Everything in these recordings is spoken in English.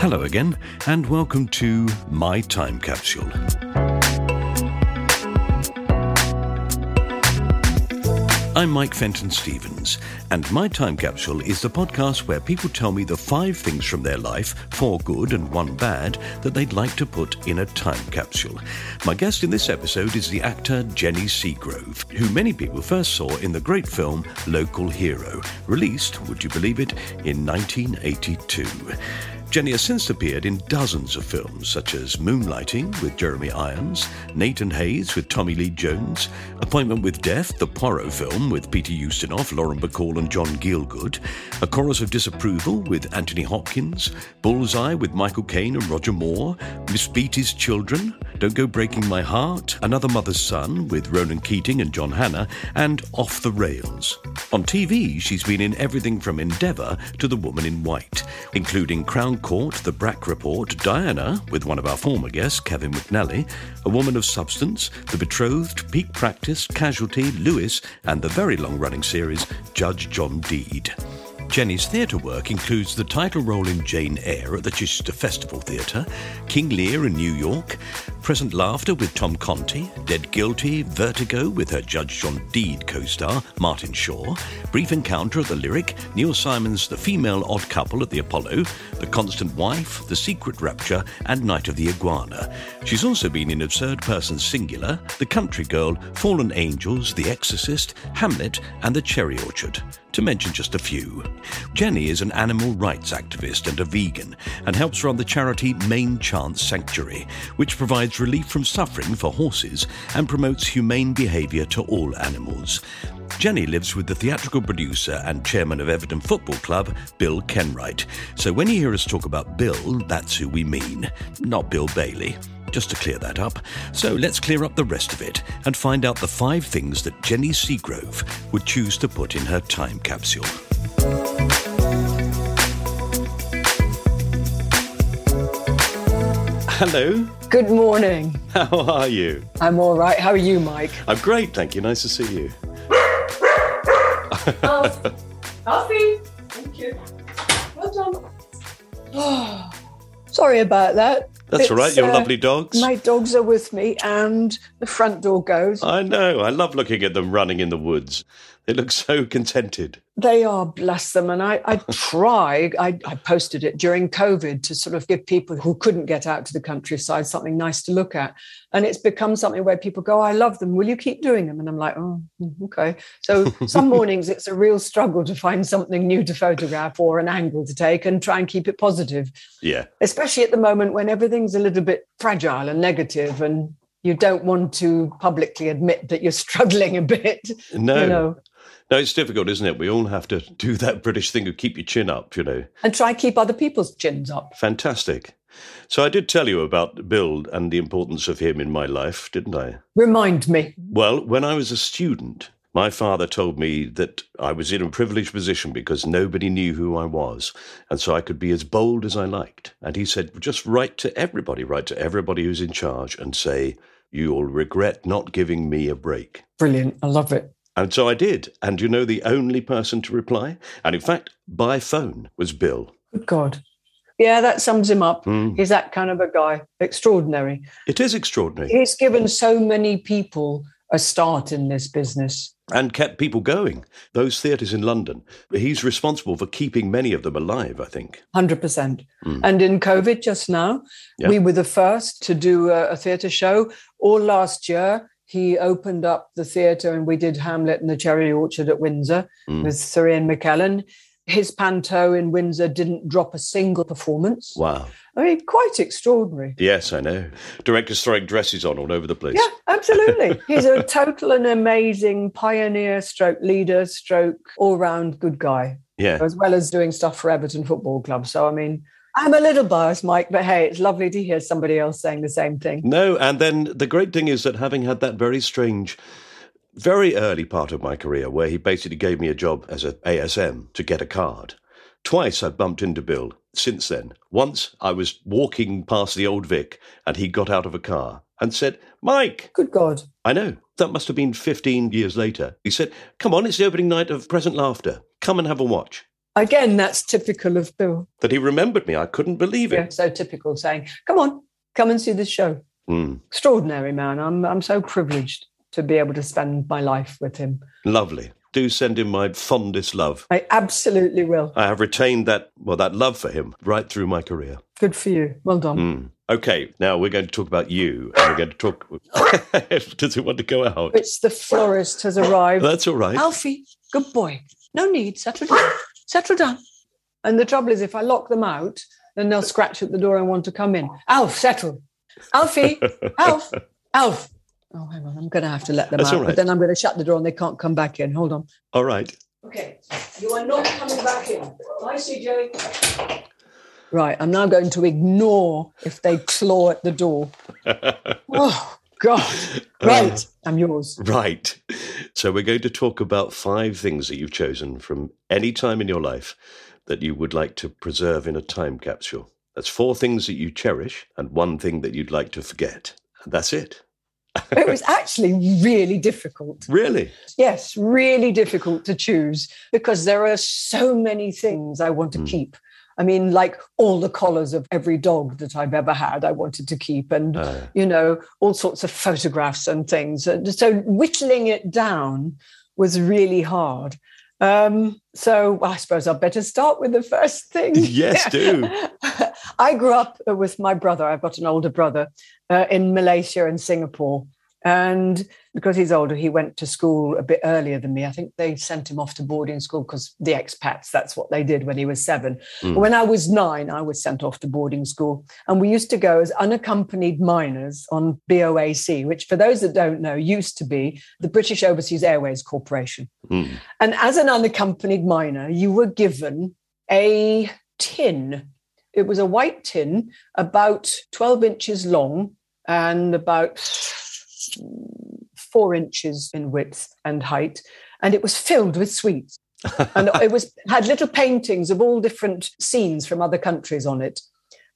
Hello again, and welcome to My Time Capsule. I'm Mike Fenton Stevens, and My Time Capsule is the podcast where people tell me the five things from their life, four good and one bad, that they'd like to put in a time capsule. My guest in this episode is the actor Jenny Seagrove, who many people first saw in the great film Local Hero, released, would you believe it, in 1982. Jenny has since appeared in dozens of films, such as Moonlighting with Jeremy Irons, Nate and Hayes with Tommy Lee Jones, Appointment with Death, the Poirot film with Peter Ustinov, Lauren Bacall, and John Gielgud, A Chorus of Disapproval with Anthony Hopkins, Bullseye with Michael Caine and Roger Moore, Miss Beatty's Children, Don't Go Breaking My Heart, Another Mother's Son with Ronan Keating and John Hannah, and Off the Rails. On TV, she's been in everything from Endeavour to The Woman in White, including Crown Court, The Brack Report, Diana, with one of our former guests, Kevin McNally, A Woman of Substance, The Betrothed, Peak Practice, Casualty, Lewis, and the very long running series, Judge John Deed. Jenny's theatre work includes the title role in Jane Eyre at the Chichester Festival Theatre, King Lear in New York, Present Laughter with Tom Conti, Dead Guilty, Vertigo with her Judge John Deed co star, Martin Shaw, Brief Encounter at the Lyric, Neil Simon's The Female Odd Couple at the Apollo, The Constant Wife, The Secret Rapture, and Night of the Iguana. She's also been in Absurd Person Singular, The Country Girl, Fallen Angels, The Exorcist, Hamlet, and The Cherry Orchard, to mention just a few. Jenny is an animal rights activist and a vegan and helps run the charity Main Chance Sanctuary, which provides relief from suffering for horses and promotes humane behaviour to all animals. Jenny lives with the theatrical producer and chairman of Everton Football Club, Bill Kenwright. So when you hear us talk about Bill, that's who we mean, not Bill Bailey. Just to clear that up. So let's clear up the rest of it and find out the five things that Jenny Seagrove would choose to put in her time capsule. Hello, Good morning. how are you? I'm all right. How are you, Mike? I'm great, thank you. Nice to see you. Elsie. Thank you. Well done. Sorry about that. That's all right, It's, your uh, lovely dogs. My dogs are with me, and the front door goes. I know, I love looking at them running in the woods. They look so contented. They are, bless them. And I, I try, I, I posted it during COVID to sort of give people who couldn't get out to the countryside something nice to look at. And it's become something where people go, I love them. Will you keep doing them? And I'm like, oh, mm, okay. So some mornings it's a real struggle to find something new to photograph or an angle to take and try and keep it positive. Yeah. especially at the moment when everything's a little bit fragile and negative and you don't want to publicly admit that you're struggling a bit No. you know No, it's difficult, isn't it? We all have to do that British thing of keep your chin up, you know. And try keep other people's chins up. Fantastic. So I did tell you about Bill and the importance of him in my life, didn't I? Remind me. Well, when I was a student, my father told me that I was in a privileged position because nobody knew who I was. And so I could be as bold as I liked. And he said, just write to everybody, write to everybody who's in charge and say, you'll regret not giving me a break. Brilliant. I love it. And so I did. And you know, the only person to reply, and in fact, by phone, was Bill. Good God. Yeah, that sums him up. Mm. He's that kind of a guy. Extraordinary. It is extraordinary He's given so many people a start in this business. and kept people going. Those theatres in London, he's responsible for keeping many of them alive, I think. 100%. And in COVID just now, Yeah. we were the first to do a, a theatre show. All last year, he opened up the theatre and we did Hamlet and the Cherry Orchard at Windsor Mm. with Sir Ian McKellen. His panto in Windsor didn't drop a single performance. Wow. I mean, quite extraordinary. Yes, I know. Directors throwing dresses on all over the place. Yeah, absolutely. He's a total and amazing pioneer, stroke leader, stroke all round good guy, Yeah. as well as doing stuff for Everton Football Club. So, I mean, I'm a little biased, Mike, but hey, it's lovely to hear somebody else saying the same thing. No, and then the great thing is that having had that very strange, very early part of my career where he basically gave me a job as a ASM to get a card. Twice I bumped into Bill since then. Once I was walking past the old Vic and he got out of a car and said, Mike, Good God. I know, that must have been 15 years later. He said, Come on, it's the opening night of Present Laughter. Come and have a watch. Again, that's typical of Bill. That he remembered me. I couldn't believe Yeah, it. so typical saying, come on, come and see this show. Mm, Extraordinary man. I'm, I'm so privileged to be able to spend my life with him. lovely. Do send him my fondest love. I absolutely will. I have retained that, well, that love for him right through my career. Good for you. Well done. Mm. Okay, now we're going to talk about you. And we're going to talk. Does he want to go out? It's the florist has arrived. That's all right. Alfie, good boy. No need. Settle down. Settle down. And the trouble is, if I lock them out, then they'll scratch at the door and want to come in. Alf, settle. Alfie, Alf, Alf. Oh, hang on. I'm going to have to let them That's out. all right. But then I'm going to shut the door and they can't come back in. Hold on. All right. Okay. You are not coming back in. I see, CJ. Right. I'm now going to ignore if they claw at the door. oh, God. Right. I'm yours. Right. So we're going to talk about five things that you've chosen from any time in your life that you would like to preserve in a time capsule. That's four things that you cherish and one thing that you'd like to forget. And that's it. It was actually really difficult. Really? Yes, really difficult to choose because there are so many things I want to Mm. keep. I mean, like all the collars of every dog that I've ever had, I wanted to keep, and Uh, you know, all sorts of photographs and things. And so whittling it down was really hard. Um, so I suppose I'd better start with the first thing. Yes, do. I grew up with my brother. I've got an older brother uh, in Malaysia and Singapore. And because he's older, he went to school a bit earlier than me. I think they sent him off to boarding school because the expats, that's what they did when he was seven. Mm. When I was nine, I was sent off to boarding school. And we used to go as unaccompanied minors on BOAC, which, for those that don't know, used to be the British Overseas Airways Corporation. mm. And as an unaccompanied minor, you were given a tin. It was a white tin, about 12 inches long and about four inches in width and height. And it was filled with sweets. and it was had little paintings of all different scenes from other countries on it.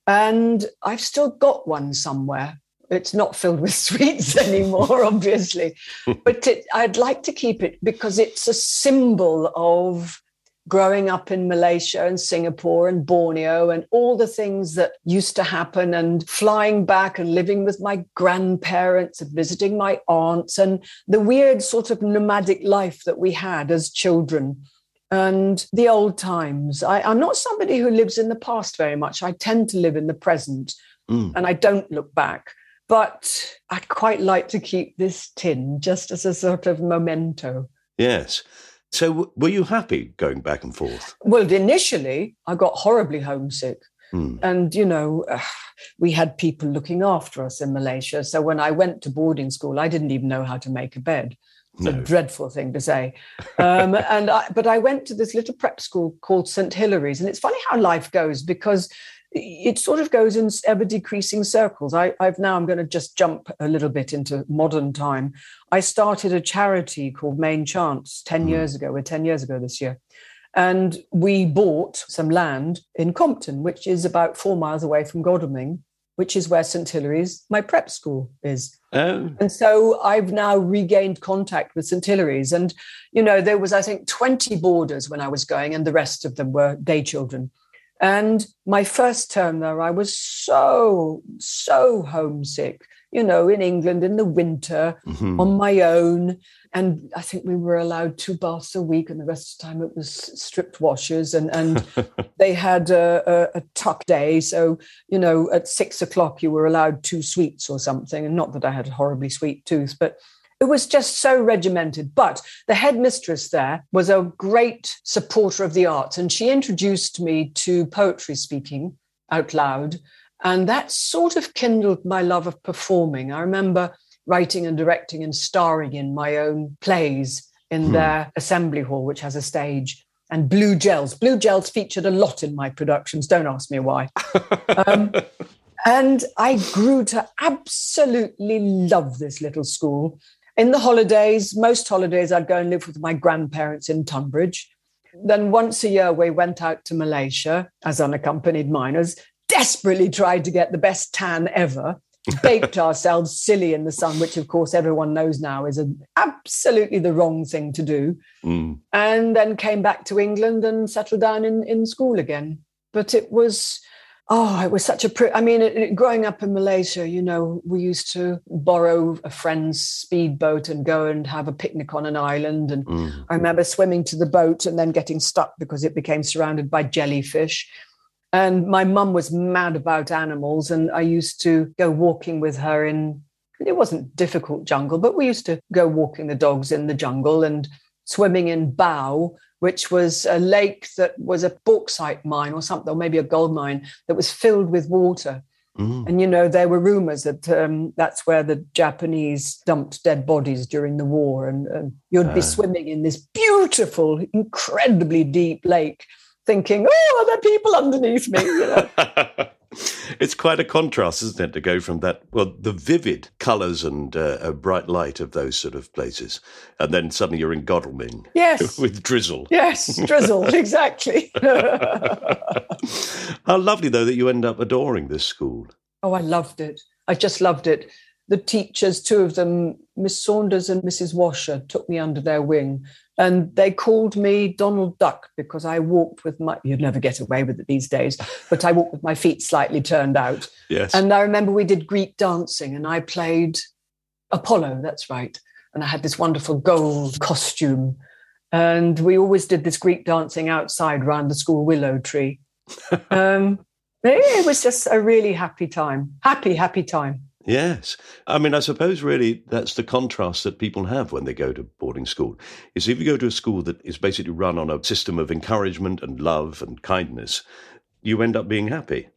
And I've still got one somewhere. It's not filled with sweets anymore, obviously, but it, I'd like to keep it because it's a symbol of growing up in Malaysia and Singapore and Borneo and all the things that used to happen and flying back and living with my grandparents and visiting my aunts and the weird sort of nomadic life that we had as children and the old times. I, I'm not somebody who lives in the past very much. I tend to live in the present Mm. and I don't look back. But I'd quite like to keep this tin just as a sort of memento. Yes. So were you happy going back and forth? Well, initially, I got horribly homesick. Mm. And, you know, uh, we had people looking after us in Malaysia. So when I went to boarding school, I didn't even know how to make a bed. It's a dreadful thing to say. Um, and I, but I went to this little prep school called St. Hilary's, and it's funny how life goes because it sort of goes in ever decreasing circles. I, have now I'm going to just jump a little bit into modern time. I started a charity called Main Chance ten mm. years ago. We're ten years ago this year, and we bought some land in Compton, which is about four miles away from Godalming, which is where St. Hilary's, my prep school, is. Oh. And so I've now regained contact with St. Hilary's. And, you know, there was, I think, 20 boarders when I was going, and the rest of them were day children. And my first term there, I was so, so homesick, you know, in England in the winter mm-hmm. on my own. And I think we were allowed two baths a week, and the rest of the time it was stripped washes. And, and they had a, a, a tuck day. So, you know, at six o'clock, you were allowed two sweets or something. And not that I had a horribly sweet tooth, but it was just so regimented. But the headmistress there was a great supporter of the arts, and she introduced me to poetry speaking out loud. And that sort of kindled my love of performing. I remember writing and directing and starring in my own plays in hmm. their assembly hall, which has a stage, and blue gels. Blue gels featured a lot in my productions. Don't ask me why. um, and I grew to absolutely love this little school in the holidays, most holidays, I'd go and live with my grandparents in Tunbridge. Then once a year, we went out to Malaysia as unaccompanied minors, desperately tried to get the best tan ever, baked ourselves silly in the sun, which of course everyone knows now is a, absolutely the wrong thing to do. Mm. And then came back to England and settled down in, in school again. But it was Oh, it was such a. Pri- I mean, it, it, growing up in Malaysia, you know, we used to borrow a friend's speedboat and go and have a picnic on an island. And mm. I remember swimming to the boat and then getting stuck because it became surrounded by jellyfish. And my mum was mad about animals, and I used to go walking with her in. It wasn't difficult jungle, but we used to go walking the dogs in the jungle and swimming in Bau which was a lake that was a bauxite mine or something, or maybe a gold mine that was filled with water. Mm. And you know, there were rumors that um, that's where the Japanese dumped dead bodies during the war, and, and you'd uh. be swimming in this beautiful, incredibly deep lake, thinking, "Oh, are there people underneath me?" You know. it's quite a contrast, isn't it, to go from that, well, the vivid colours and uh, bright light of those sort of places, and then suddenly you're in Godalming. Yes. with drizzle. Yes, drizzle, exactly. How lovely, though, that you end up adoring this school. Oh, I loved it. I just loved it. The teachers, two of them, Miss Saunders and Mrs. Washer, took me under their wing and they called me Donald Duck because I walked with my, you'd never get away with it these days, but I walked with my feet slightly turned out. Yes. And I remember we did Greek dancing and I played Apollo, that's right. And I had this wonderful gold costume. And we always did this Greek dancing outside round the school willow tree. um, it was just a really happy time. Happy, happy time. Yes. I mean, I suppose really that's the contrast that people have when they go to boarding school. Is if you go to a school that is basically run on a system of encouragement and love and kindness, you end up being happy.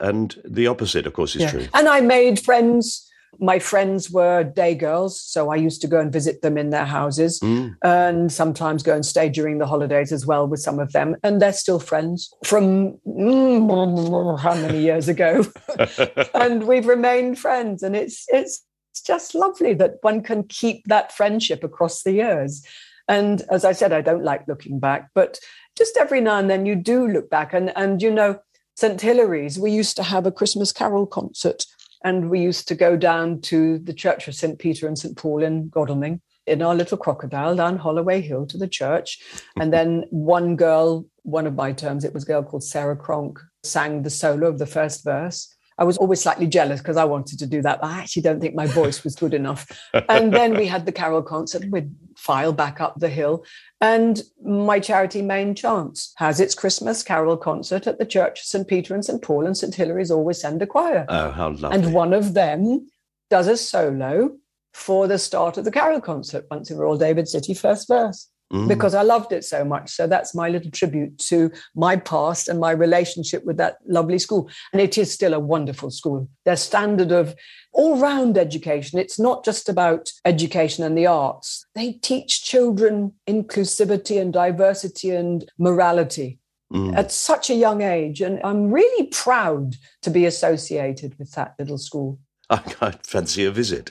And the opposite, of course, is yeah. true. And I made friends my friends were day girls, so I used to go and visit them in their houses mm. and sometimes go and stay during the holidays as well with some of them. And they're still friends from mm, how many years ago. and we've remained friends. And it's, it's, it's just lovely that one can keep that friendship across the years. And as I said, I don't like looking back, but just every now and then you do look back. And, and you know, St. Hilary's, we used to have a Christmas carol concert and we used to go down to the Church of St. Peter and St. Paul in Godalming in our little crocodile down Holloway Hill to the church. And then one girl, one of my terms, it was a girl called Sarah Cronk, sang the solo of the first verse. I was always slightly jealous because I wanted to do that. But I actually don't think my voice was good enough. And then we had the carol concert. We'd file back up the hill. And my charity Main Chance has its Christmas carol concert at the Church of St. Peter and St. Paul, and St. Hilary's always send a choir. Oh, how lovely. And one of them does a solo for the start of the carol concert once in Royal David City, first verse. Mm. because I loved it so much. So that's my little tribute to my past and my relationship with that lovely school. And it is still a wonderful school. Their standard of all round education, it's not just about education and the arts. They teach children inclusivity and diversity and morality Mm. at such a young age. And I'm really proud to be associated with that little school. I, I fancy a visit.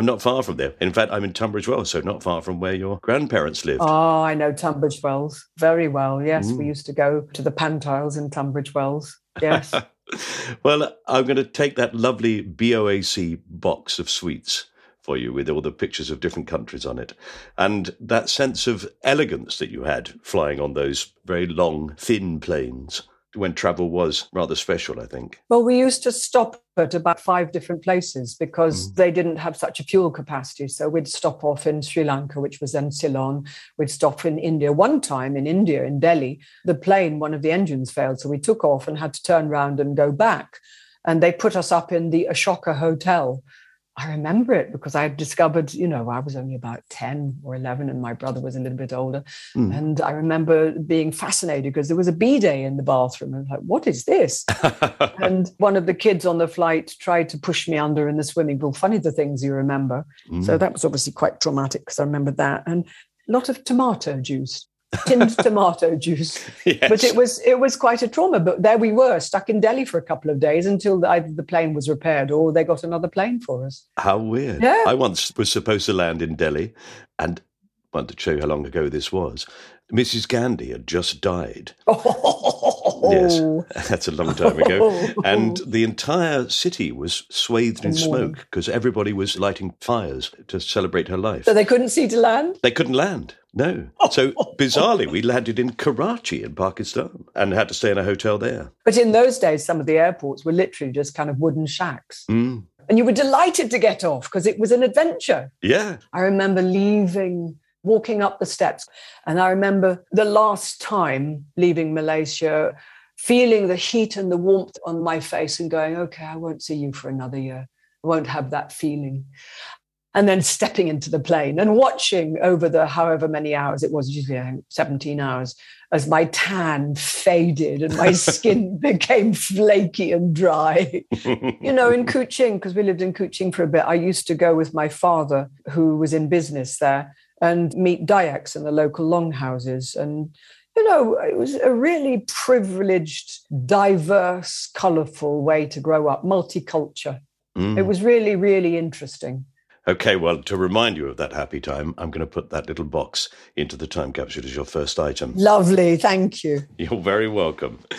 I'm not far from there. In fact, I'm in Tunbridge Wells, so not far from where your grandparents lived. Oh, I know Tunbridge Wells very well. Yes, we Mm. used to go to the Pantiles in Tunbridge Wells. Yes. well, I'm going to take that lovely BOAC box of sweets for you with all the pictures of different countries on it. And that sense of elegance that you had flying on those very long, thin planes when travel was rather special, I think. Well, we used to stop at about five different places because Mm. they didn't have such a fuel capacity. So we'd stop off in Sri Lanka, which was then Ceylon. We'd stop in India. One time in India, in Delhi, the plane, one of the engines failed. So we took off and had to turn around and go back. And they put us up in the Ashoka Hotel. I remember it because I discovered, you know, I was only about 10 or 11 and my brother was a little bit older. Mm. And I remember being fascinated because there was a bidet in the bathroom. And I was like, what is this? and one of the kids on the flight tried to push me under in the swimming pool. Funny the things you remember. So Mm. that was obviously quite traumatic because I remember that. And a lot of tomato juice, tinned tomato juice. yes. But it was it was quite a trauma. But there we were, stuck in Delhi for a couple of days until either the plane was repaired or they got another plane for us. How weird. Yeah. I once was supposed to land in Delhi and wanted to show you how long ago this was. Mrs. Gandhi had just died. Yes. Oh, That's a long time ago. And the entire city was swathed in In smoke because everybody was lighting fires to celebrate her life. so they couldn't see to land. They couldn't land. No. So bizarrely, we landed in Karachi in Pakistan and had to stay in a hotel there. But in those days, some of the airports were literally just kind of wooden shacks. Mm. And you were delighted to get off because it was an adventure. Yeah. I remember leaving, walking up the steps. And I remember the last time leaving Malaysia, feeling the heat and the warmth on my face and going, okay, I won't see you for another year. I won't have that feeling. And then stepping into the plane and watching over the however many hours it was, usually I think 17 hours, as my tan faded and my skin became flaky and dry you know, in Kuching, because we lived in Kuching for a bit, I used to go with my father, who was in business there, and meet Dayaks in the local longhouses. And, you know, it was a really privileged, diverse, colourful way to grow up, multicultural. Mm. It was really, really interesting. Okay, well, to remind you of that happy time, I'm going to put that little box into the time capsule as your first item. Lovely, thank you. You're very welcome.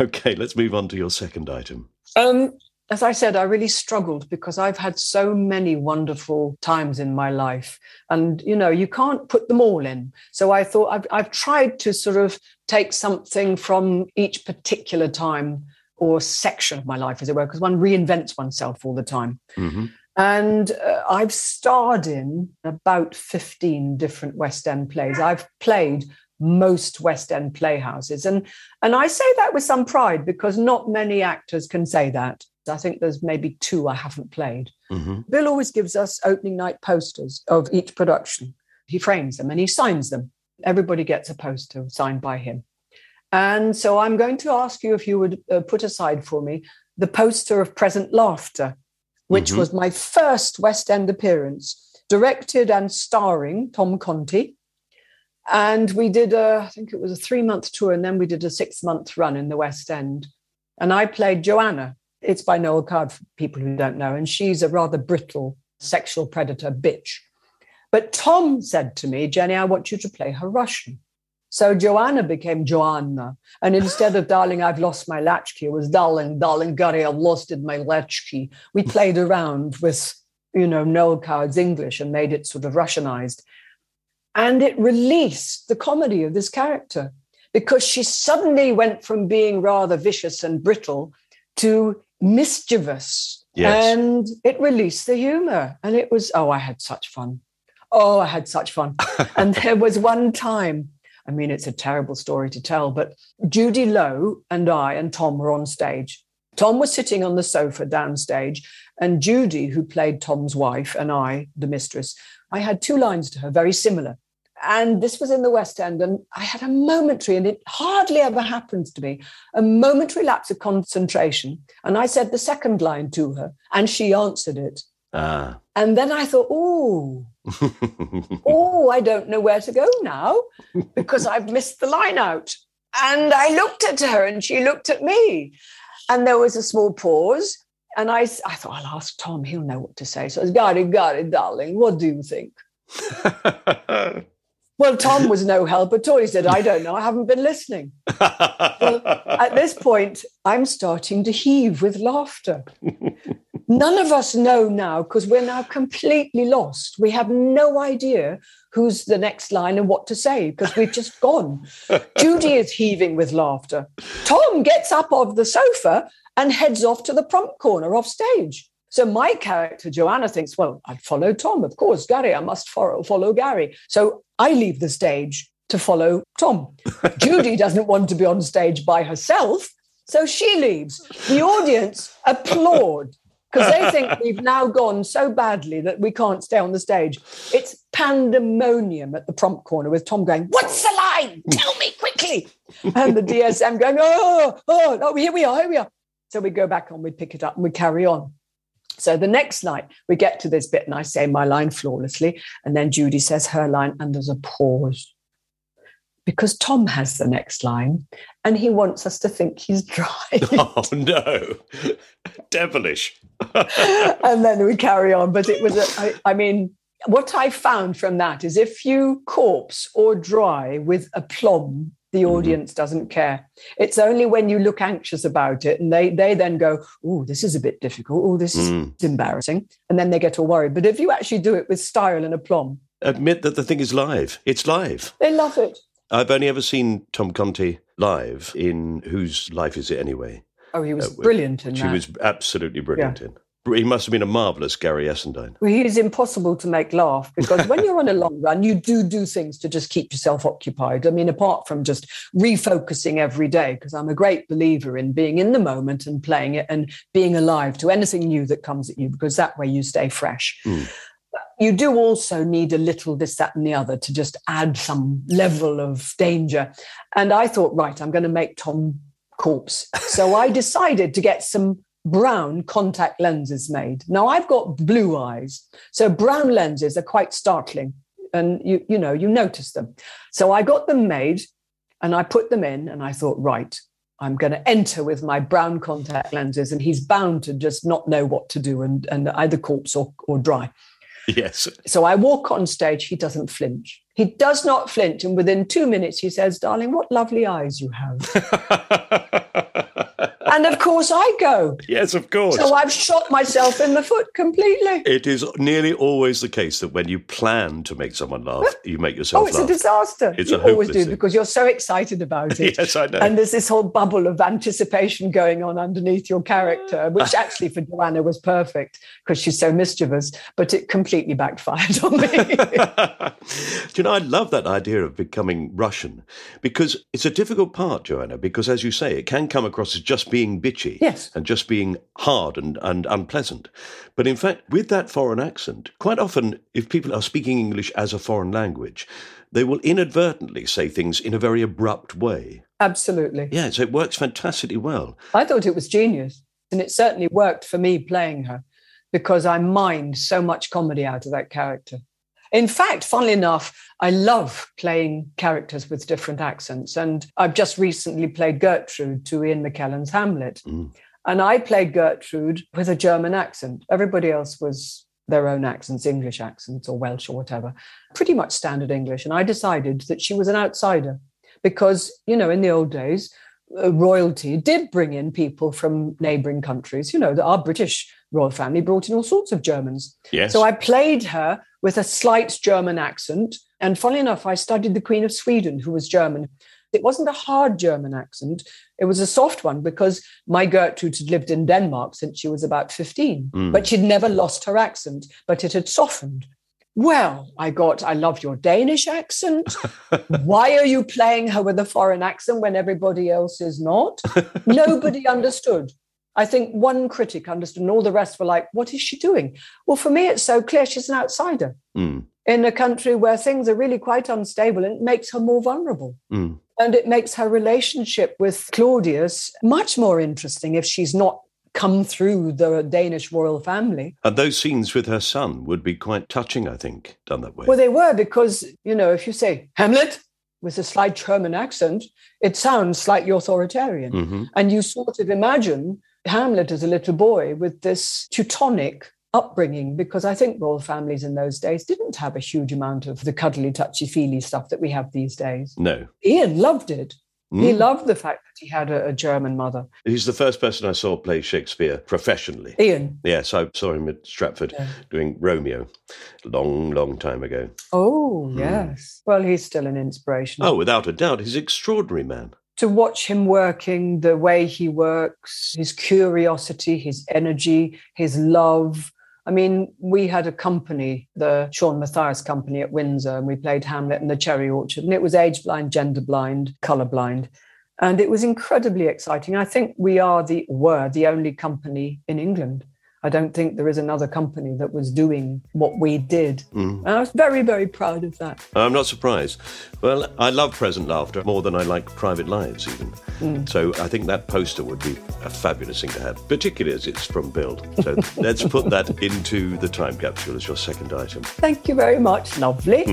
Okay, let's move on to your second item. Um, as I said, I really struggled because I've had so many wonderful times in my life. And, you know, you can't put them all in. So I thought I've, I've tried to sort of take something from each particular time or section of my life, as it were, because one reinvents oneself all the time. hmm And uh, I've starred in about 15 different West End plays. I've played most West End playhouses. And, and I say that with some pride because not many actors can say that. I think there's maybe two I haven't played. hmm Bill always gives us opening night posters of each production. He frames them and he signs them. Everybody gets a poster signed by him. And so I'm going to ask you if you would uh, put aside for me the poster of Present Laughter, which Mhm. was my first West End appearance, directed and starring Tom Conti. And we did a, I think it was a three month tour, and then we did a six month run in the West End. And I played Joanna. It's by Noel Coward for people who don't know. And she's a rather brittle sexual predator bitch. But Tom said to me, Jenny, I want you to play her Russian. So Joanna became Joanna. And instead of darling, I've lost my latchkey, it was darling, darling, Gary, I've lost it, my latchkey. We played around with, you know, Noel Coward's English and made it sort of Russianized. And it released the comedy of this character because she suddenly went from being rather vicious and brittle to mischievous. Yes. And it released the humor. And it was, oh, I had such fun. Oh, I had such fun. and there was one time, I mean, it's a terrible story to tell, but Judy Loe and I and Tom were on stage. Tom was sitting on the sofa downstage, and Judy, who played Tom's wife, and I, the mistress, I had two lines to her, very similar. And this was in the West End. And I had a momentary, and it hardly ever happens to me, a momentary lapse of concentration. And I said the second line to her, and she answered it. Ah. And then I thought, oh, oh, I don't know where to go now because I've missed the line out. And I looked at her and she looked at me. And there was a small pause. And I, I thought, I'll ask Tom, he'll know what to say. So I was, got it, got it, darling. What do you think? Well, Tom was no help at all. He said, I don't know. I haven't been listening. Well, at this point, I'm starting to heave with laughter. None of us know now because we're now completely lost. We have no idea who's the next line and what to say because we've just gone. Judy is heaving with laughter. Tom gets up off the sofa and heads off to the prompt corner off stage. So my character, Joanna, thinks, well, I'd follow Tom, of course. Gary, I must follow, follow Gary. So I leave the stage to follow Tom. Judy doesn't want to be on stage by herself. So she leaves. The audience applaud because they think we've now gone so badly that we can't stay on the stage. It's pandemonium at the prompt corner with Tom going, What's the line? Tell me quickly. And the DSM going, Oh, oh, oh, here we are, here we are. So we go back on, we pick it up and we carry on. So the next night, we get to this bit and I say my line flawlessly. And then Judy says her line, and there's a pause because Tom has the next line and he wants us to think he's dry. oh, no. Devilish. and then we carry on. But it was, a, I, I mean, what I found from that is if you corpse or dry with aplomb, the audience doesn't care. It's only when you look anxious about it and they they then go, oh, this is a bit difficult. Oh, this is Mm. embarrassing. And then they get all worried. But if you actually do it with style and aplomb, Admit that the thing is live. It's live. they love it. I've only ever seen Tom Conti live in Whose Life Is It Anyway? Oh, he was Uh, brilliant in She that. was absolutely brilliant in. He must have been a marvellous Gary Essendine. Well, he is impossible to make laugh because when you're on a long run, you do do things to just keep yourself occupied. I mean, apart from just refocusing every day, because I'm a great believer in being in the moment and playing it and being alive to anything new that comes at you, because that way you stay fresh. Mm. You do also need a little this, that, and the other to just add some level of danger. And I thought, right, I'm going to make Tom corpse. So I decided to get some brown contact lenses made. Now I've got blue eyes, so brown lenses are quite startling, and you you know you notice them. So I got them made, and I put them in, and I thought, right, I'm going to enter with my brown contact lenses, and he's bound to just not know what to do, and and either corpse or or dry. Yes. So I walk on stage. He doesn't flinch. He does not flinch, and within two minutes he says, "Darling, what lovely eyes you have." and of course I go. yes, of course. So I've shot myself in the foot completely. it is nearly always the case that when you plan to make someone laugh, you make yourself. Oh, it's a disaster. It's you always do thing. because you're so excited about it. yes, I know. And there's this whole bubble of anticipation going on underneath your character, which actually for Joanna was perfect because she's so mischievous, but it completely backfired on me. Do you know, I love that idea of becoming Russian because it's a difficult part, Joanna, because as you say, it can come across as just being bitchy Yes. and just being hard and, and unpleasant. But in fact, with that foreign accent, quite often, if people are speaking English as a foreign language, they will inadvertently say things in a very abrupt way. Absolutely. Yeah, so it works fantastically well. I thought it was genius. And it certainly worked for me playing her because I mined so much comedy out of that character. In fact, funnily enough, I love playing characters with different accents. And I've just recently played Gertrude to Ian McKellen's Hamlet. Mm. And I played Gertrude with a German accent. Everybody else was their own accents, English accents or Welsh or whatever, pretty much standard English. And I decided that she was an outsider because, you know, in the old days, uh, royalty did bring in people from neighboring countries. You know, our British royal family brought in all sorts of Germans. Yes. So I played her with a slight German accent. And funny enough, I studied the Queen of Sweden, who was German. It wasn't a hard German accent, it was a soft one because my Gertrude had lived in Denmark since she was about 15, Mm. but she'd never lost her accent, but it had softened. Well, I got, I love your Danish accent. Why are you playing her with a foreign accent when everybody else is not? Nobody understood. I think one critic understood, and all the rest were like, What is she doing? Well, for me, it's so clear she's an outsider. Mm. in a country where things are really quite unstable and it makes her more vulnerable. Mm. And it makes her relationship with Claudius much more interesting if she's not come through the Danish royal family. And those scenes with her son would be quite touching, I think, done that way. Well, they were because, you know, if you say Hamlet with a slight German accent, it sounds slightly authoritarian. hmm And you sort of imagine Hamlet as a little boy with this Teutonic upbringing, because I think royal families in those days didn't have a huge amount of the cuddly, touchy feely stuff that we have these days. No. Ian loved it. He Mm. loved the fact that he had a, a German mother. He's the first person I saw play Shakespeare professionally. Ian. Yes, I saw him at Stratford Yeah. doing Romeo, long, long time ago. Oh, Hmm. yes. Well, he's still an inspiration. Oh, without a doubt, he's an extraordinary man. To watch him working, the way he works, his curiosity, his energy, his love. I mean, we had a company, the Sean Mathias company at Windsor, and we played Hamlet and the Cherry Orchard, and it was age blind, gender blind, color blind. And it was incredibly exciting. I think we are the were the only company in England. I don't think there is another company that was doing what we did. Mm. And I was very, very proud of that. I'm not surprised. Well, I love present laughter more than I like private lives, even. Mm. So I think that poster would be a fabulous thing to have, particularly as it's from Bill. So let's put that into the time capsule as your second item. Thank you very much. Lovely.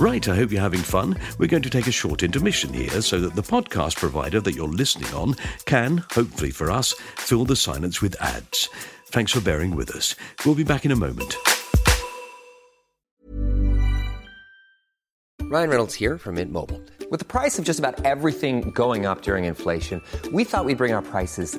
Right, I hope you're having fun. We're going to take a short intermission here so that the podcast provider that you're listening on can, hopefully for us, fill the silence with ads. Thanks for bearing with us. We'll be back in a moment. Ryan Reynolds here from Mint Mobile. With the price of just about everything going up during inflation, we thought we'd bring our prices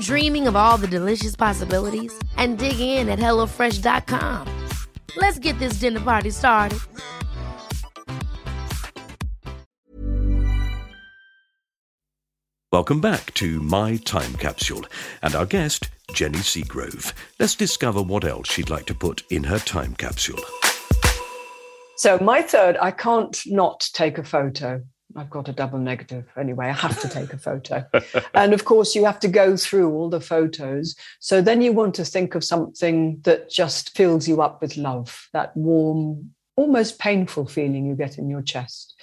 Stop dreaming of all the delicious possibilities and dig in at HelloFresh.com. Let's get this dinner party started. Welcome back to My Time Capsule and our guest, Jenny Seagrove. Let's discover what else she'd like to put in her time capsule. So my third, I can't not take a photo. I've got a double negative anyway. I have to take a photo. and of course, you have to go through all the photos. So then you want to think of something that just fills you up with love, that warm, almost painful feeling you get in your chest.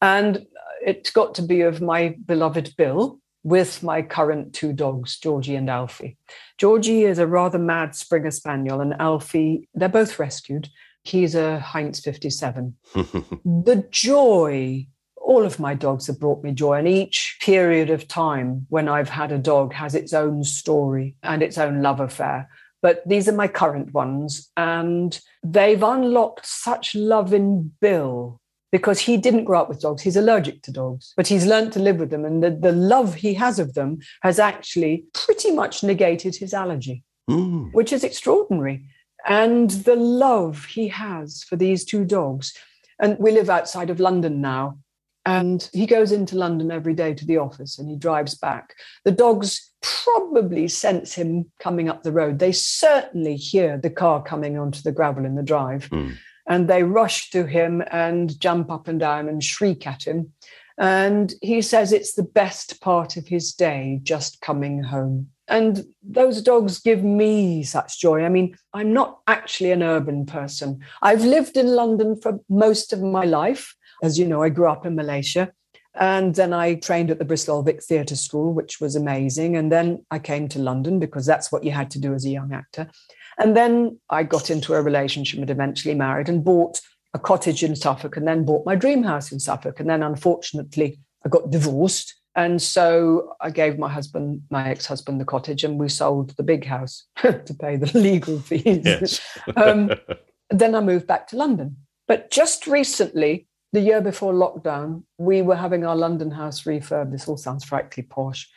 And it's got to be of my beloved Bill with my current two dogs, Georgie and Alfie. Georgie is a rather mad Springer Spaniel, and Alfie, they're both rescued. He's a Heinz 57. the joy, all of my dogs have brought me joy, and each period of time when I've had a dog has its own story and its own love affair. But these are my current ones, and they've unlocked such love in Bill because he didn't grow up with dogs. He's allergic to dogs, but he's learned to live with them. And the, the love he has of them has actually pretty much negated his allergy, Mm. which is extraordinary. And the love he has for these two dogs. And we live outside of London now. And he goes into London every day to the office and he drives back. The dogs probably sense him coming up the road. They certainly hear the car coming onto the gravel in the drive Mm. and they rush to him and jump up and down and shriek at him. And he says it's the best part of his day just coming home. And those dogs give me such joy. I mean, I'm not actually an urban person. I've lived in London for most of my life. As you know, I grew up in Malaysia. And then I trained at the Bristol Vic Theatre School, which was amazing. And then I came to London because that's what you had to do as a young actor. And then I got into a relationship and eventually married and bought a cottage in Suffolk and then bought my dream house in Suffolk. And then unfortunately, I got divorced. And so I gave my husband, my ex husband, the cottage and we sold the big house to pay the legal fees. Yes. um, then I moved back to London. But just recently, the year before lockdown, we were having our London house refurb. This all sounds frightfully posh.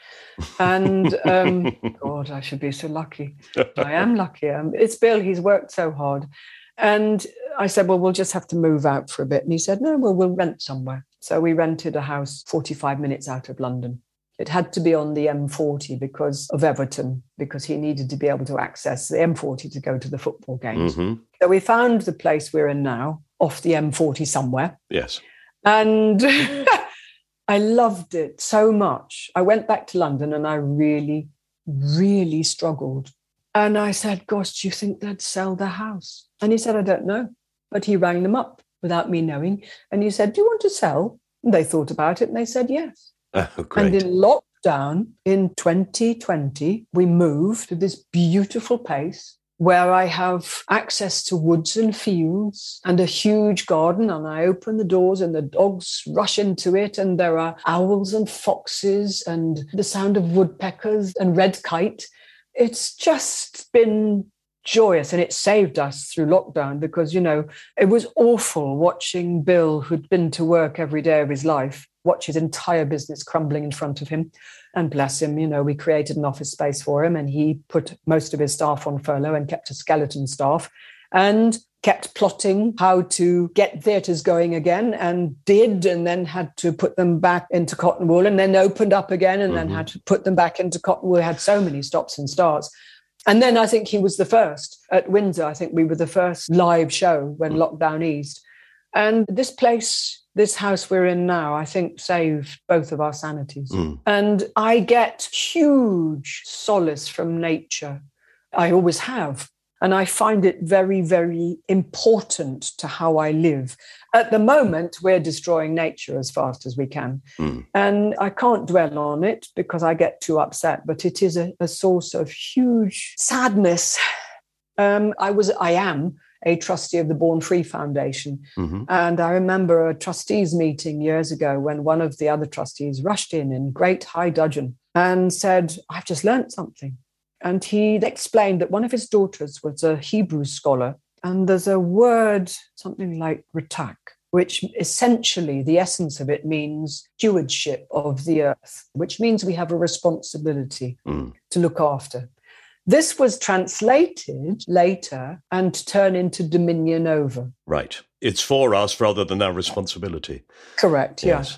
And um, God, I should be so lucky. I am lucky. Um, it's Bill, he's worked so hard. And I said, Well, we'll just have to move out for a bit. And he said, No, well, we'll rent somewhere. So we rented a house 45 minutes out of London. It had to be on the M40 because of Everton, because he needed to be able to access the M40 to go to the football games. Mhm. So we found the place we're in now off the M40 somewhere. Yes. And I loved it so much. I went back to London and I really, really struggled. And I said, Gosh, do you think they'd sell the house? And he said, I don't know. But he rang them up without me knowing. And he said, Do you want to sell? And they thought about it and they said, Yes. Oh, great. And in lockdown in 2020, we moved to this beautiful place where I have access to woods and fields and a huge garden. And I open the doors and the dogs rush into it. And there are owls and foxes and the sound of woodpeckers and red kite. It's just been joyous and it saved us through lockdown because, you know, it was awful watching Bill, who'd been to work every day of his life, watch his entire business crumbling in front of him. And bless him, you know, we created an office space for him and he put most of his staff on furlough and kept a skeleton staff and kept plotting how to get theatres going again and did and then had to put them back into cotton wool and then opened up again and then mm-hmm. had to put them back into cotton wool. We had so many stops and starts. And then I think he was the first at Windsor. I think we were the first live show when mm. lockdown eased. And this place, this house we're in now, I think saved both of our sanities. Mm. And I get huge solace from nature. I always have. And I find it very, very important to how I live. At the moment, we're destroying nature as fast as we can. Mm. And I can't dwell on it because I get too upset, but it is a, a source of huge sadness. Um, I was, I am a trustee of the Born Free Foundation. Mhm. And I remember a trustees meeting years ago when one of the other trustees rushed in in great high dudgeon and said, I've just learnt something. And he explained that one of his daughters was a Hebrew scholar. And there's a word, something like ratak, which essentially the essence of it means stewardship of the earth, which means we have a responsibility Mm. to look after. This was translated later and turned into dominion over. Right. It's for us rather than our responsibility. Correct, yeah. Yes.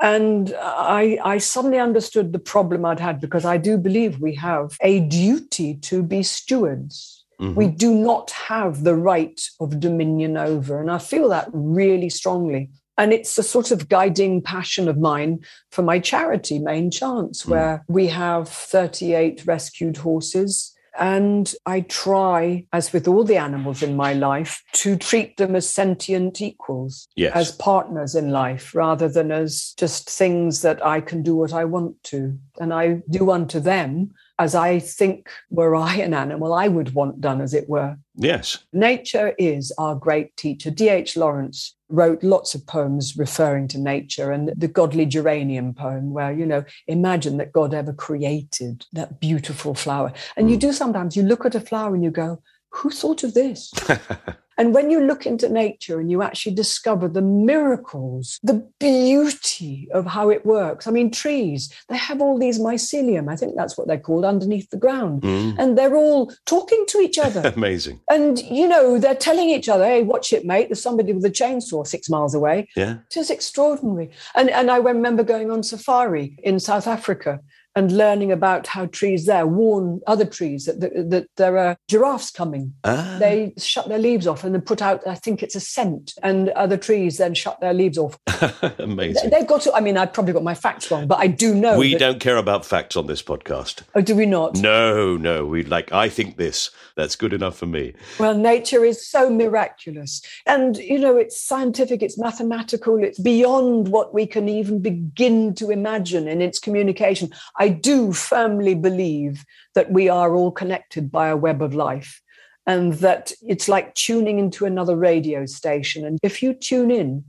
And I, I suddenly understood the problem I'd had because I do believe we have a duty to be stewards. Mhm. We do not have the right of dominion over. And I feel that really strongly. And it's a sort of guiding passion of mine for my charity, Main Chance, hmm. where we have 38 rescued horses. And I try, as with all the animals in my life, to treat them as sentient equals, Yes. as partners in life, rather than as just things that I can do what I want to. And I do unto them as I think, were I an animal, I would want done, as it were. Yes. Nature is our great teacher. D.H. Lawrence wrote lots of poems referring to nature and the godly geranium poem, where, you know, imagine that God ever created that beautiful flower. And you hmm. do sometimes, you look at a flower and you go, who thought of this? and when you look into nature and you actually discover the miracles, the beauty of how it works. I mean, trees, they have all these mycelium, I think that's what they're called, underneath the ground. Mm. And they're all talking to each other. Amazing. And, you know, they're telling each other, hey, watch it, mate. There's somebody with a chainsaw six miles away. Yeah. It is extraordinary. And, and I remember going on safari in South Africa. And learning about how trees there warn other trees that, that, that there are giraffes coming. Ah. They shut their leaves off and then put out, I think it's a scent, and other trees then shut their leaves off. Amazing. They've got to, I mean, I've probably got my facts wrong, but I do know. we that- don't care about facts on this podcast. Oh, do we not? No, no. We like. I think this. That's good enough for me. Well, nature is so miraculous. And, you know, it's scientific, it's mathematical, it's beyond what we can even begin to imagine in its communication. I do firmly believe that we are all connected by a web of life and that it's like tuning into another radio station. And if you tune in,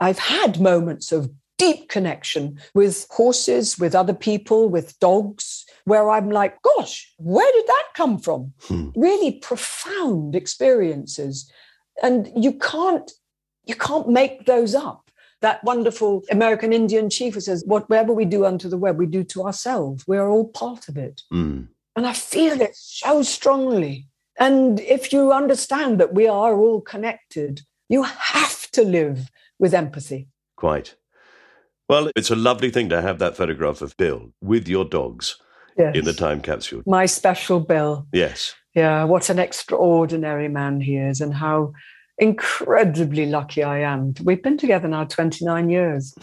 I've had moments of deep connection with horses, with other people, with dogs, where I'm like, gosh, where did that come from? Hmm. Really profound experiences. And you can't, you can't make those up. That wonderful American Indian chief who says, whatever we do unto the web, we do to ourselves. We are all part of it. Mm. And I feel it so strongly. And if you understand that we are all connected, you have to live with empathy. Quite. Well, it's a lovely thing to have that photograph of Bill with your dogs Yes. in the time capsule. My special Bill. Yes. Yeah, what an extraordinary man he is, and how incredibly lucky I am. We've been together now 29 years.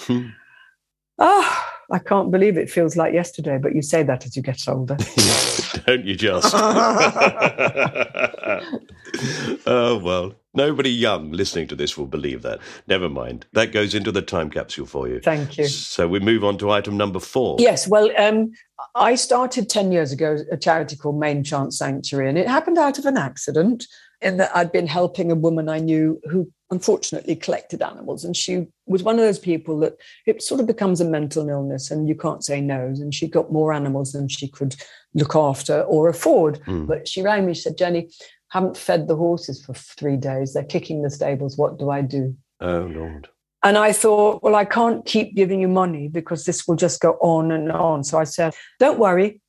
Oh, I can't believe it feels like yesterday, but you say that as you get older. Don't you just? oh, well, nobody young listening to this will believe that. Never mind. That goes into the time capsule for you. Thank you. So we move on to item number four. Yes, well, um, I started 10 years ago a charity called Main Chance Sanctuary, and it happened out of an accident in that I'd been helping a woman I knew who unfortunately collected animals. And she was one of those people that it sort of becomes a mental illness and you can't say no. And she got more animals than she could look after or afford. Mm. But she rang me, she said, Jenny, haven't fed the horses for three days. They're kicking the stables. What do I do? Oh, Lord. And I thought, well, I can't keep giving you money because this will just go on and on. So I said, don't worry,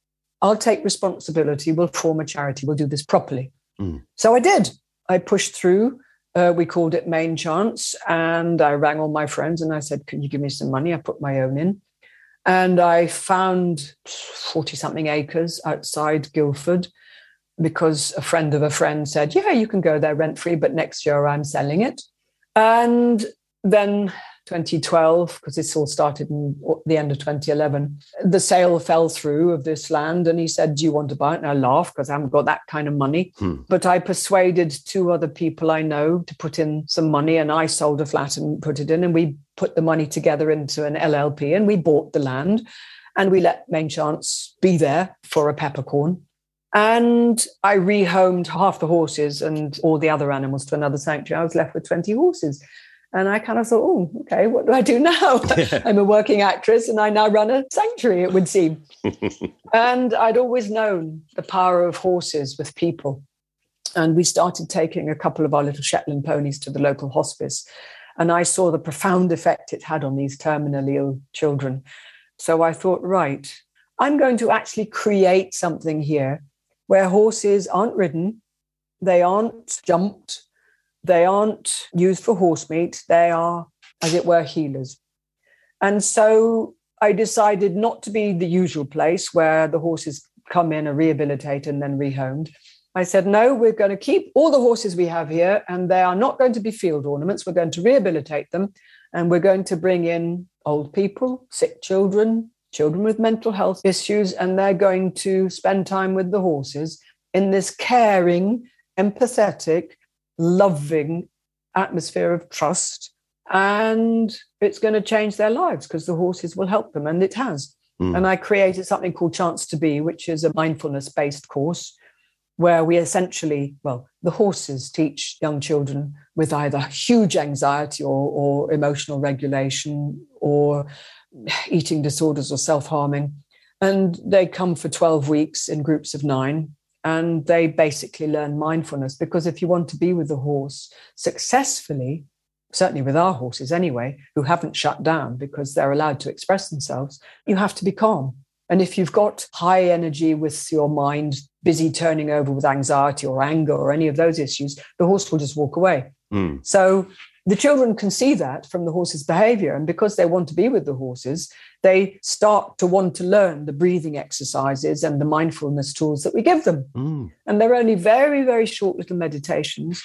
I'll take responsibility. We'll form a charity. We'll do this properly. Mm. So I did. I pushed through. Uh, we called it Main Chance. And I rang all my friends and I said, Can you give me some money? I put my own in. And I found 40 something acres outside Guildford because a friend of a friend said, Yeah, you can go there rent free, but next year I'm selling it. And then 2012, because this all started in the end of 2011, the sale fell through of this land. And he said, Do you want to buy it? And I laughed because I haven't got that kind of money. Hmm. But I persuaded two other people I know to put in some money, and I sold a flat and put it in. And we put the money together into an LLP and we bought the land and we let Main Chance be there for a peppercorn. And I rehomed half the horses and all the other animals to another sanctuary. I was left with 20 horses. And I kind of thought, oh, okay, what do I do now? I'm a working actress and I now run a sanctuary, it would seem. and I'd always known the power of horses with people. And we started taking a couple of our little Shetland ponies to the local hospice. And I saw the profound effect it had on these terminally ill children. So I thought, right, I'm going to actually create something here where horses aren't ridden, they aren't jumped, they aren't used for horse meat, they are, as it were, healers. And so I decided not to be the usual place where the horses come in, and rehabilitate and then rehomed. I said, no, we're going to keep all the horses we have here, and they are not going to be field ornaments. We're going to rehabilitate them, and we're going to bring in old people, sick children, children with mental health issues, and they're going to spend time with the horses in this caring, empathetic, loving atmosphere of trust. And it's going to change their lives because the horses will help them, and it has. Mm. And I created something called Chance to Be, which is a mindfulness based course where we essentially, well, the horses teach young children with either huge anxiety or, or emotional regulation or eating disorders or self harming. And they come for 12 weeks in groups of nine. And they basically learn mindfulness because if you want to be with the horse successfully, certainly with our horses anyway, who haven't shut down because they're allowed to express themselves, you have to be calm. And if you've got high energy with your mind busy turning over with anxiety or anger or any of those issues, the horse will just walk away. Mm. So the children can see that from the horse's behavior. And because they want to be with the horses, they start to want to learn the breathing exercises and the mindfulness tools that we give them. Mm. And they're only very, very short little meditations.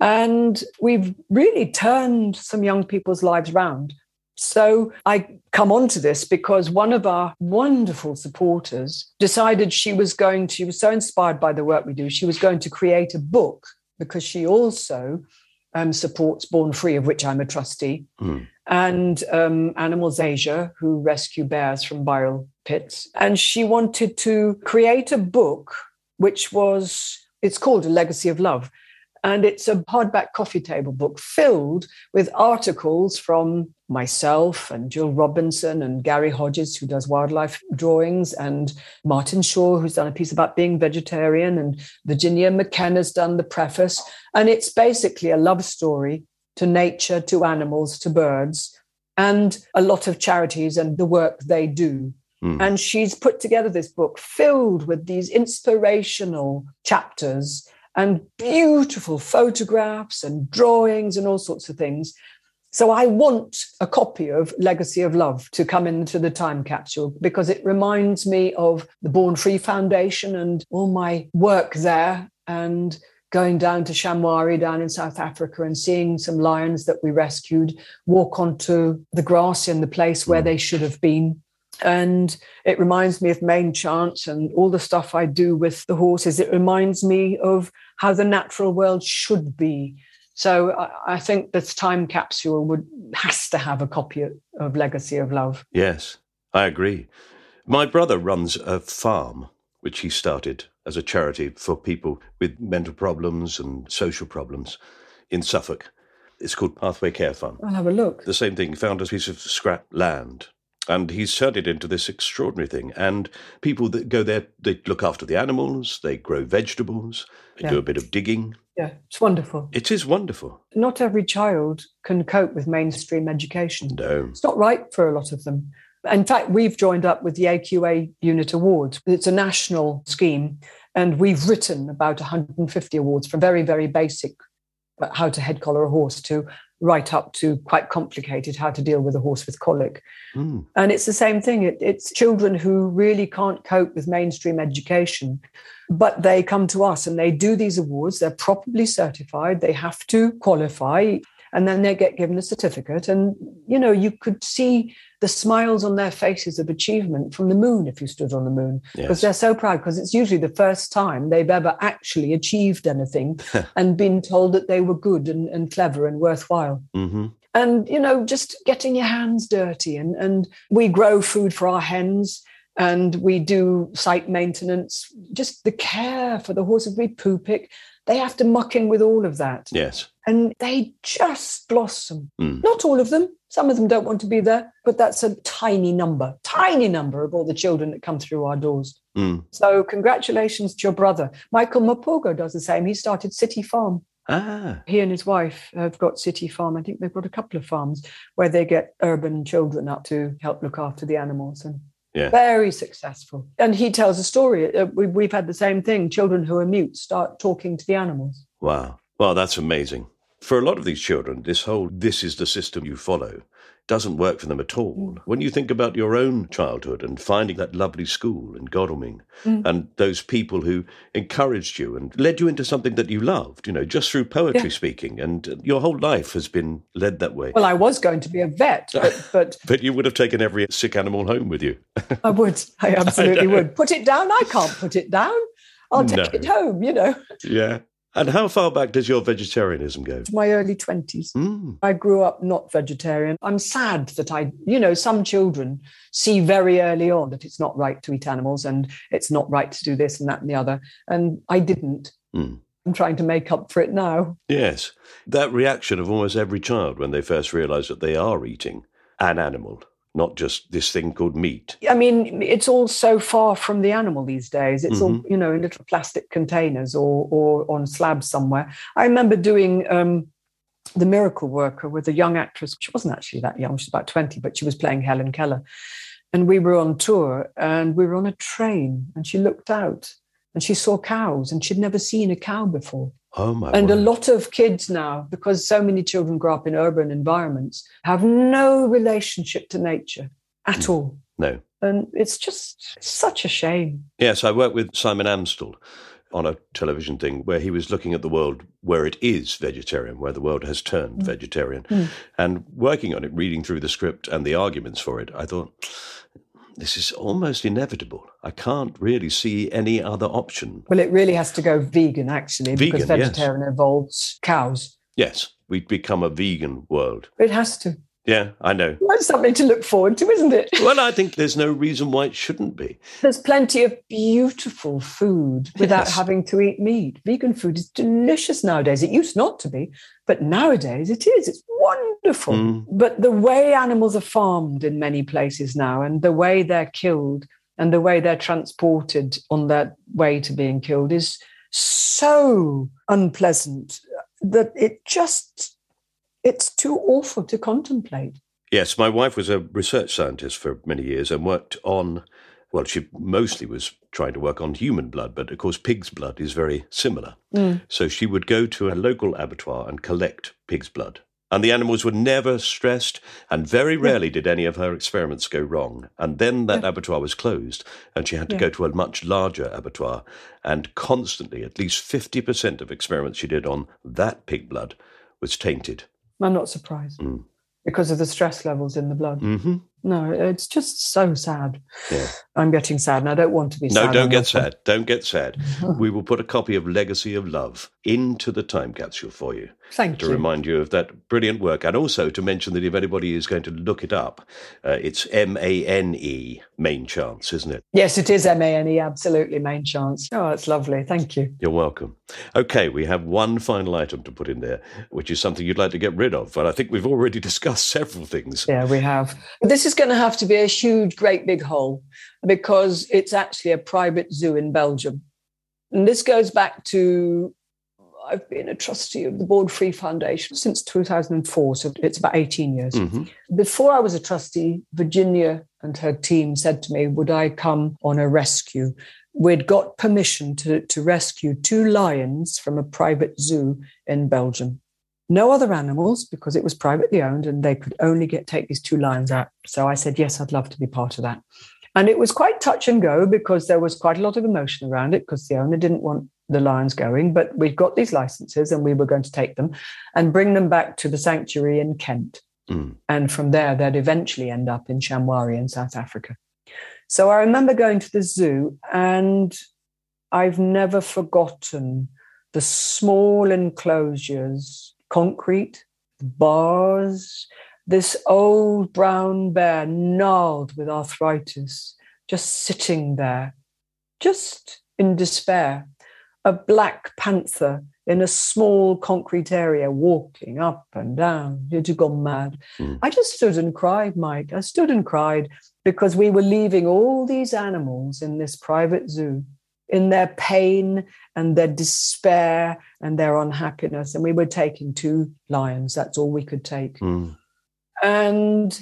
And we've really turned some young people's lives around. So I come on to this because one of our wonderful supporters decided she was going to, she was so inspired by the work we do, she was going to create a book because she also um, supports Born Free, of which I'm a trustee, Mm. and um, Animals Asia, who rescue bears from bile pits. And she wanted to create a book which was, it's called A Legacy of Love. And it's a hardback coffee table book filled with articles from myself and Jill Robinson and Gary Hodges, who does wildlife drawings, and Martin Shaw, who's done a piece about being vegetarian, and Virginia McKenna's done the preface. And it's basically a love story to nature, to animals, to birds, and a lot of charities and the work they do. Mm. And she's put together this book filled with these inspirational chapters and beautiful photographs and drawings and all sorts of things. So I want a copy of Legacy of Love to come into the time capsule because it reminds me of the Born Free Foundation and all my work there and going down to Shamwari down in South Africa and seeing some lions that we rescued walk onto the grass in the place where mm. they should have been. And it reminds me of main chance and all the stuff I do with the horses. It reminds me of how the natural world should be. So I, I think this time capsule would has to have a copy of, of Legacy of Love. Yes, I agree. My brother runs a farm which he started as a charity for people with mental problems and social problems in Suffolk. It's called Pathway Care Farm. I'll have a look. The same thing, found a piece of scrap land. And he's turned it into this extraordinary thing. And people that go there, they look after the animals, they grow vegetables, they Yeah. do a bit of digging. Yeah, it's wonderful. It is wonderful. Not every child can cope with mainstream education. No. It's not right for a lot of them. In fact, we've joined up with the AQA Unit Awards. It's a national scheme, and we've written about 150 awards from very, very basic how to head collar a horse to right up to quite complicated how to deal with a horse with colic. Mm. And it's the same thing. It, it's children who really can't cope with mainstream education, but they come to us and they do these awards. They're properly certified. They have to qualify and then they get given a certificate. And, you know, you could see the smiles on their faces of achievement from the moon if you stood on the moon because Yes. they're so proud because it's usually the first time they've ever actually achieved anything and been told that they were good and, and clever and worthwhile hmm and you know just getting your hands dirty and and we grow food for our hens and we do site maintenance just the care for the horses we poo pick they have to muck in with all of that Yes. and they just blossom Mm. not all of them some of them don't want to be there but that's a tiny number tiny number of all the children that come through our doors Mm. so congratulations to your brother Michael Morpurgo does the same he started city farm Ah. he and his wife have got City Farm. I think they've got a couple of farms where they get urban children up to help look after the animals and Yeah. very successful. And he tells a story. Uh, we, we've had the same thing. Children who are mute start talking to the animals. Wow. Well, that's amazing. For a lot of these children, this whole this is the system you follow doesn't work for them at all. Mm. When you think about your own childhood and finding that lovely school in Godalming Mm. and those people who encouraged you and led you into something that you loved, you know, just through poetry Yeah. speaking, and your whole life has been led that way. Well, I was going to be a vet, but, but but you would have taken every sick animal home with you. I would. I absolutely would. Put it down. I can't put it down. I'll take No. it home, you know. yeah. And how far back does your vegetarianism go? To my early 20s. Mm. I grew up not vegetarian. I'm sad that I, you know, some children see very early on that it's not right to eat animals and it's not right to do this and that and the other. And I didn't. Mm. I'm trying to make up for it now. Yes. That reaction of almost every child when they first realize that they are eating an animal, not just this thing called meat. I mean, it's all so far from the animal these days. It's all, Mhm. you know, in little plastic containers or, or on slabs somewhere. I remember doing um, The Miracle Worker with a young actress. She wasn't actually that young, she's about 20, but she was playing Helen Keller. And we were on tour and we were on a train and she looked out and she saw cows and she'd never seen a cow before. Oh my! And word. a lot of kids now, because so many children grow up in urban environments, have no relationship to nature at Mm. all. no. And it's just such a shame. Yes, I worked with Simon Amstell on a television thing where he was looking at the world where it is vegetarian, where the world has turned vegetarian. Mm. And working on it, reading through the script and the arguments for it, I thought, this is almost inevitable. I can't really see any other option. Well, it really has to go vegan, actually, because Vegan, yes. vegetarian involves cows. Yes, we'd become a vegan world. It has to. Yeah, I know. That's something to look forward to, isn't it? Well, I think there's no reason why it shouldn't be. There's plenty of beautiful food without Yes. having to eat meat. Vegan food is delicious nowadays. It used not to be, but nowadays it is. It's wonderful. Mm. But the way animals are farmed in many places now, and the way they're killed, and the way they're transported on their way to being killed is so unpleasant that it just it's too awful to contemplate. Yes, my wife was a research scientist for many years and worked on, well, she mostly was trying to work on human blood, but of course, pig's blood is very similar. Mm. So she would go to a local abattoir and collect pig's blood. And the animals were never stressed, and very rarely did any of her experiments go wrong. And then that abattoir was closed, and she had to Yeah. go to a much larger abattoir. And constantly, at least 50% of experiments she did on that pig blood was tainted. I'm not surprised Mm. because of the stress levels in the blood. hmm No, it's just so sad. Yeah. I'm getting sad and I don't want to be No, sad. No, don't get sad. Don't get sad. we will put a copy of Legacy of Love into the time capsule for you Thank to you. remind you of that brilliant work. And also to mention that if anybody is going to look it up, uh, it's M A N E, main chance, isn't it? Yes, it is M A N E, absolutely, main chance. Oh, it's lovely. Thank you. You're welcome. Okay, we have one final item to put in there, which is something you'd like to get rid of. But I think we've already discussed several things. Yeah, we have. But this is going to have to be a huge, great big hole because it's actually a private zoo in Belgium. And this goes back to I've been a trustee of the Born Free Foundation since 2004, so it's about 18 years. Mhm. Before I was a trustee, Virginia and her team said to me, Would I come on a rescue? We'd got permission to, to rescue two lions from a private zoo in Belgium. No other animals because it was privately owned and they could only get take these two lions out. So I said, Yes, I'd love to be part of that. And it was quite touch and go because there was quite a lot of emotion around it because the owner didn't want the lions going. But we got these licenses and we were going to take them and bring them back to the sanctuary in Kent. Mm. And from there, they'd eventually end up in Shamwari in South Africa. So I remember going to the zoo, and I've never forgotten the small enclosures, concrete, bars, this old brown bear, gnarled with arthritis, just sitting there, just in despair. A black panther in a small concrete area, walking up and down. You'd have gone mad. Mm. I just stood and cried, Mike. I stood and cried because we were leaving all these animals in this private zoo in their pain and their despair and their unhappiness. And we were taking two lions. That's all we could take. Mm. And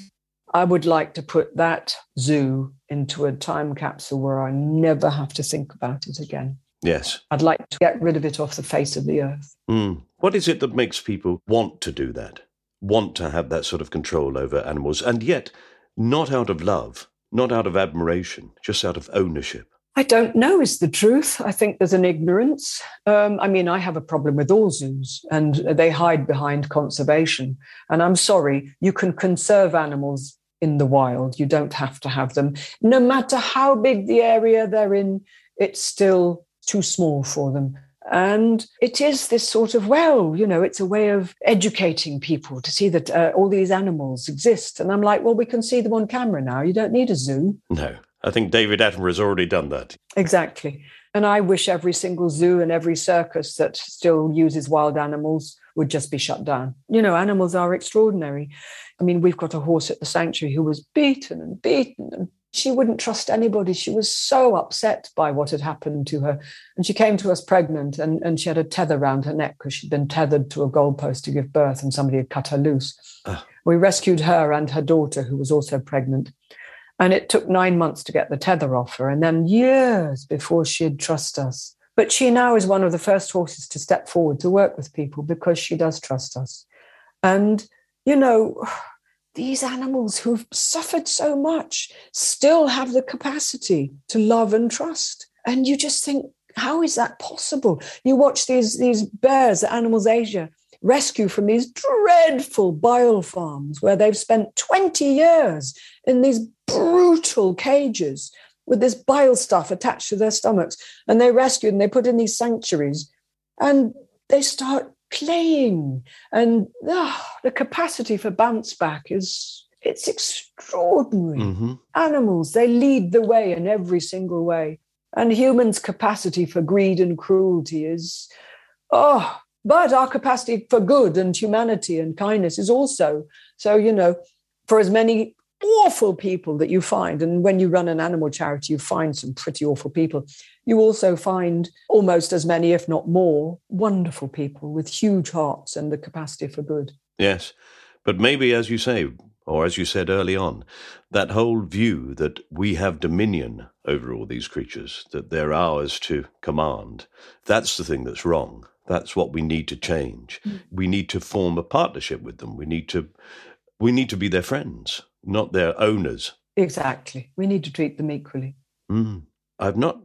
I would like to put that zoo into a time capsule where I never have to think about it again. Yes. I'd like to get rid of it off the face of the earth. Mm. What is it that makes people want to do that? Want to have that sort of control over animals, and yet not out of love, not out of admiration, just out of ownership? I don't know is the truth. I think there's an ignorance. Um, I mean, I have a problem with all zoos and they hide behind conservation. And I'm sorry, you can conserve animals in the wild. You don't have to have them. No matter how big the area they're in, it's still too small for them. And it is this sort of, well, you know, it's a way of educating people to see that uh, all these animals exist. And I'm like, well, we can see them on camera now. You don't need a zoo. No. I think David Attenborough has already done that. Exactly. And I wish every single zoo and every circus that still uses wild animals would just be shut down. You know, animals are extraordinary. I mean, we've got a horse at the sanctuary who was beaten and beaten, and she wouldn't trust anybody. She was so upset by what had happened to her. And she came to us pregnant, and, and she had a tether around her neck because she'd been tethered to a goalpost to give birth, and somebody had cut her loose. Ah. We rescued her and her daughter, who was also pregnant. And it took nine months to get the tether off her, and then years before she'd trust us But she now is one of the first horses to step forward to work with people because she does trust us. And, you know, these animals who've suffered so much still have the capacity to love and trust. And you just think, how is that possible? You watch these, these bears Animals Asia rescue from these dreadful bile farms where they've spent 20 years in these brutal cages with this bile stuff attached to their stomachs. And they rescued and they put in these sanctuaries and they start playing. And oh, the capacity for bounce back is it's extraordinary. Mm-hmm. Animals, they lead the way in every single way. And humans' capacity for greed and cruelty is, oh, but our capacity for good and humanity and kindness is also. So, you know, for as many awful people that you find, and when you run an animal charity, you find some pretty awful people, you also find almost as many, if not more, wonderful people with huge hearts and the capacity for good. Yes. But maybe, as you say, or as you said early on, that whole view that we have dominion over all these creatures, that they're ours to command, that's the thing that's wrong. That's what we need to change. Mm. We need to form a partnership with them. We need to we need to be their friends, not their owners. Exactly. We need to treat them equally. Mm. I've not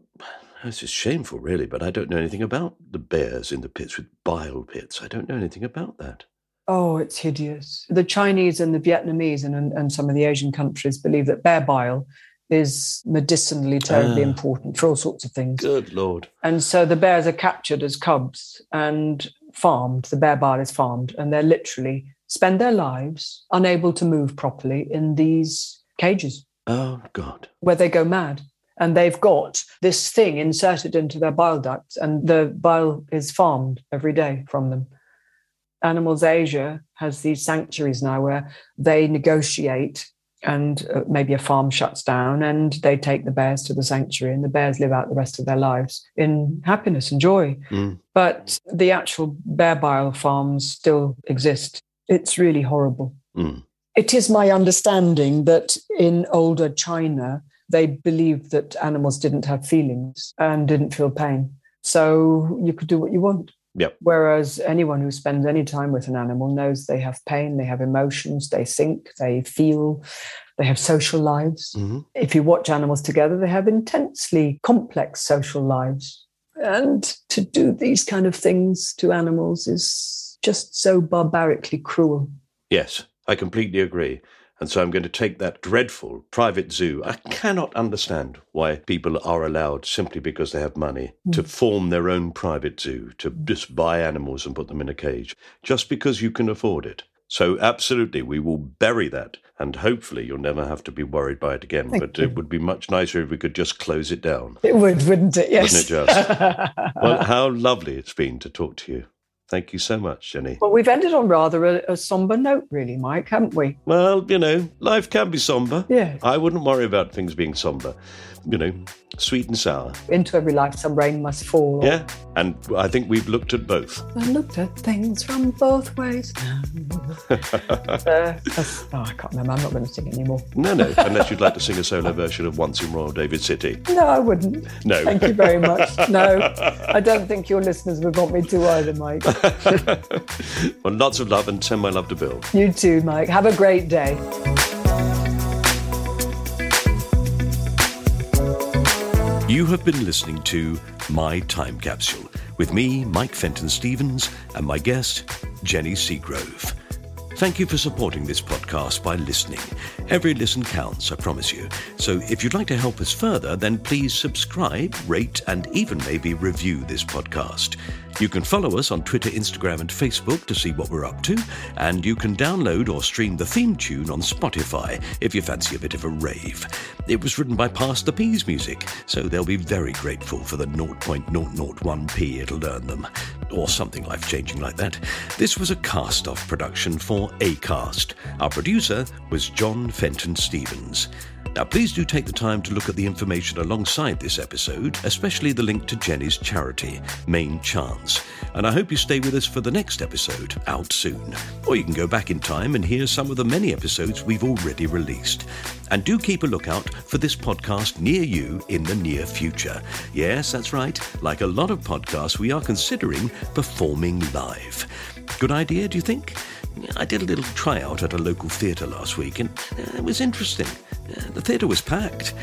this is shameful really, but I don't know anything about the bears in the pits with bile pits. I don't know anything about that. Oh, it's hideous. The Chinese and the Vietnamese and, and, and some of the Asian countries believe that bear bile is medicinally terribly uh, important for all sorts of things. Good Lord. And so the bears are captured as cubs and farmed. The bear bile is farmed, and they're literally spend their lives unable to move properly in these cages. Oh, God. Where they go mad. And they've got this thing inserted into their bile ducts, and the bile is farmed every day from them. Animals Asia has these sanctuaries now where they negotiate and uh, maybe a farm shuts down and they take the bears to the sanctuary and the bears live out the rest of their lives in happiness and joy. Mm. But the actual bear bile farms still exist. It's really horrible. Mm. It is my understanding that in older China, they believed that animals didn't have feelings and didn't feel pain. So you could do what you want. Yep. Whereas anyone who spends any time with an animal knows they have pain, they have emotions, they think, they feel, they have social lives. Mm-hmm. If you watch animals together, they have intensely complex social lives. And to do these kind of things to animals is just so barbarically cruel. Yes, I completely agree. And so I'm going to take that dreadful private zoo. I cannot understand why people are allowed, simply because they have money, mm. to form their own private zoo, to just buy animals and put them in a cage, just because you can afford it. So, absolutely, we will bury that. And hopefully, you'll never have to be worried by it again. Thank but you. it would be much nicer if we could just close it down. It would, wouldn't it? Yes. Wouldn't it just? well, how lovely it's been to talk to you. Thank you so much, Jenny. Well, we've ended on rather a, a, somber note, really, Mike, haven't we? Well, you know, life can be somber. Yeah. I wouldn't worry about things being somber. You know, sweet and sour. Into every life, some rain must fall. Yeah, and I think we've looked at both. I looked at things from both ways. uh, oh, I can't remember. I'm not going to sing anymore. No, no, unless you'd like to sing a solo version of Once in Royal David City. No, I wouldn't. No. Thank you very much. No, I don't think your listeners would want me to either, Mike. well, lots of love and send my love to Bill. You too, Mike. Have a great day. You have been listening to My Time Capsule with me, Mike Fenton Stevens, and my guest, Jenny Seagrove. Thank you for supporting this podcast by listening. Every listen counts, I promise you. So if you'd like to help us further, then please subscribe, rate, and even maybe review this podcast. You can follow us on Twitter, Instagram, and Facebook to see what we're up to, and you can download or stream the theme tune on Spotify if you fancy a bit of a rave. It was written by Pass the Peas Music, so they'll be very grateful for the 0.001p it'll earn them, or something life changing like that. This was a cast off production for Acast. Our producer was John Fenton Stevens. Now, please do take the time to look at the information alongside this episode, especially the link to Jenny's charity, Main Chance. And I hope you stay with us for the next episode, out soon. Or you can go back in time and hear some of the many episodes we've already released. And do keep a lookout for this podcast near you in the near future. Yes, that's right. Like a lot of podcasts, we are considering performing live. Good idea, do you think? I did a little tryout at a local theatre last week, and uh, it was interesting. Uh, the theatre was packed.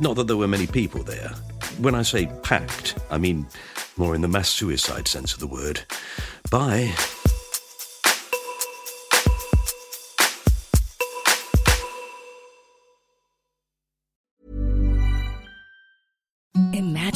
Not that there were many people there. When I say packed, I mean more in the mass suicide sense of the word. Bye.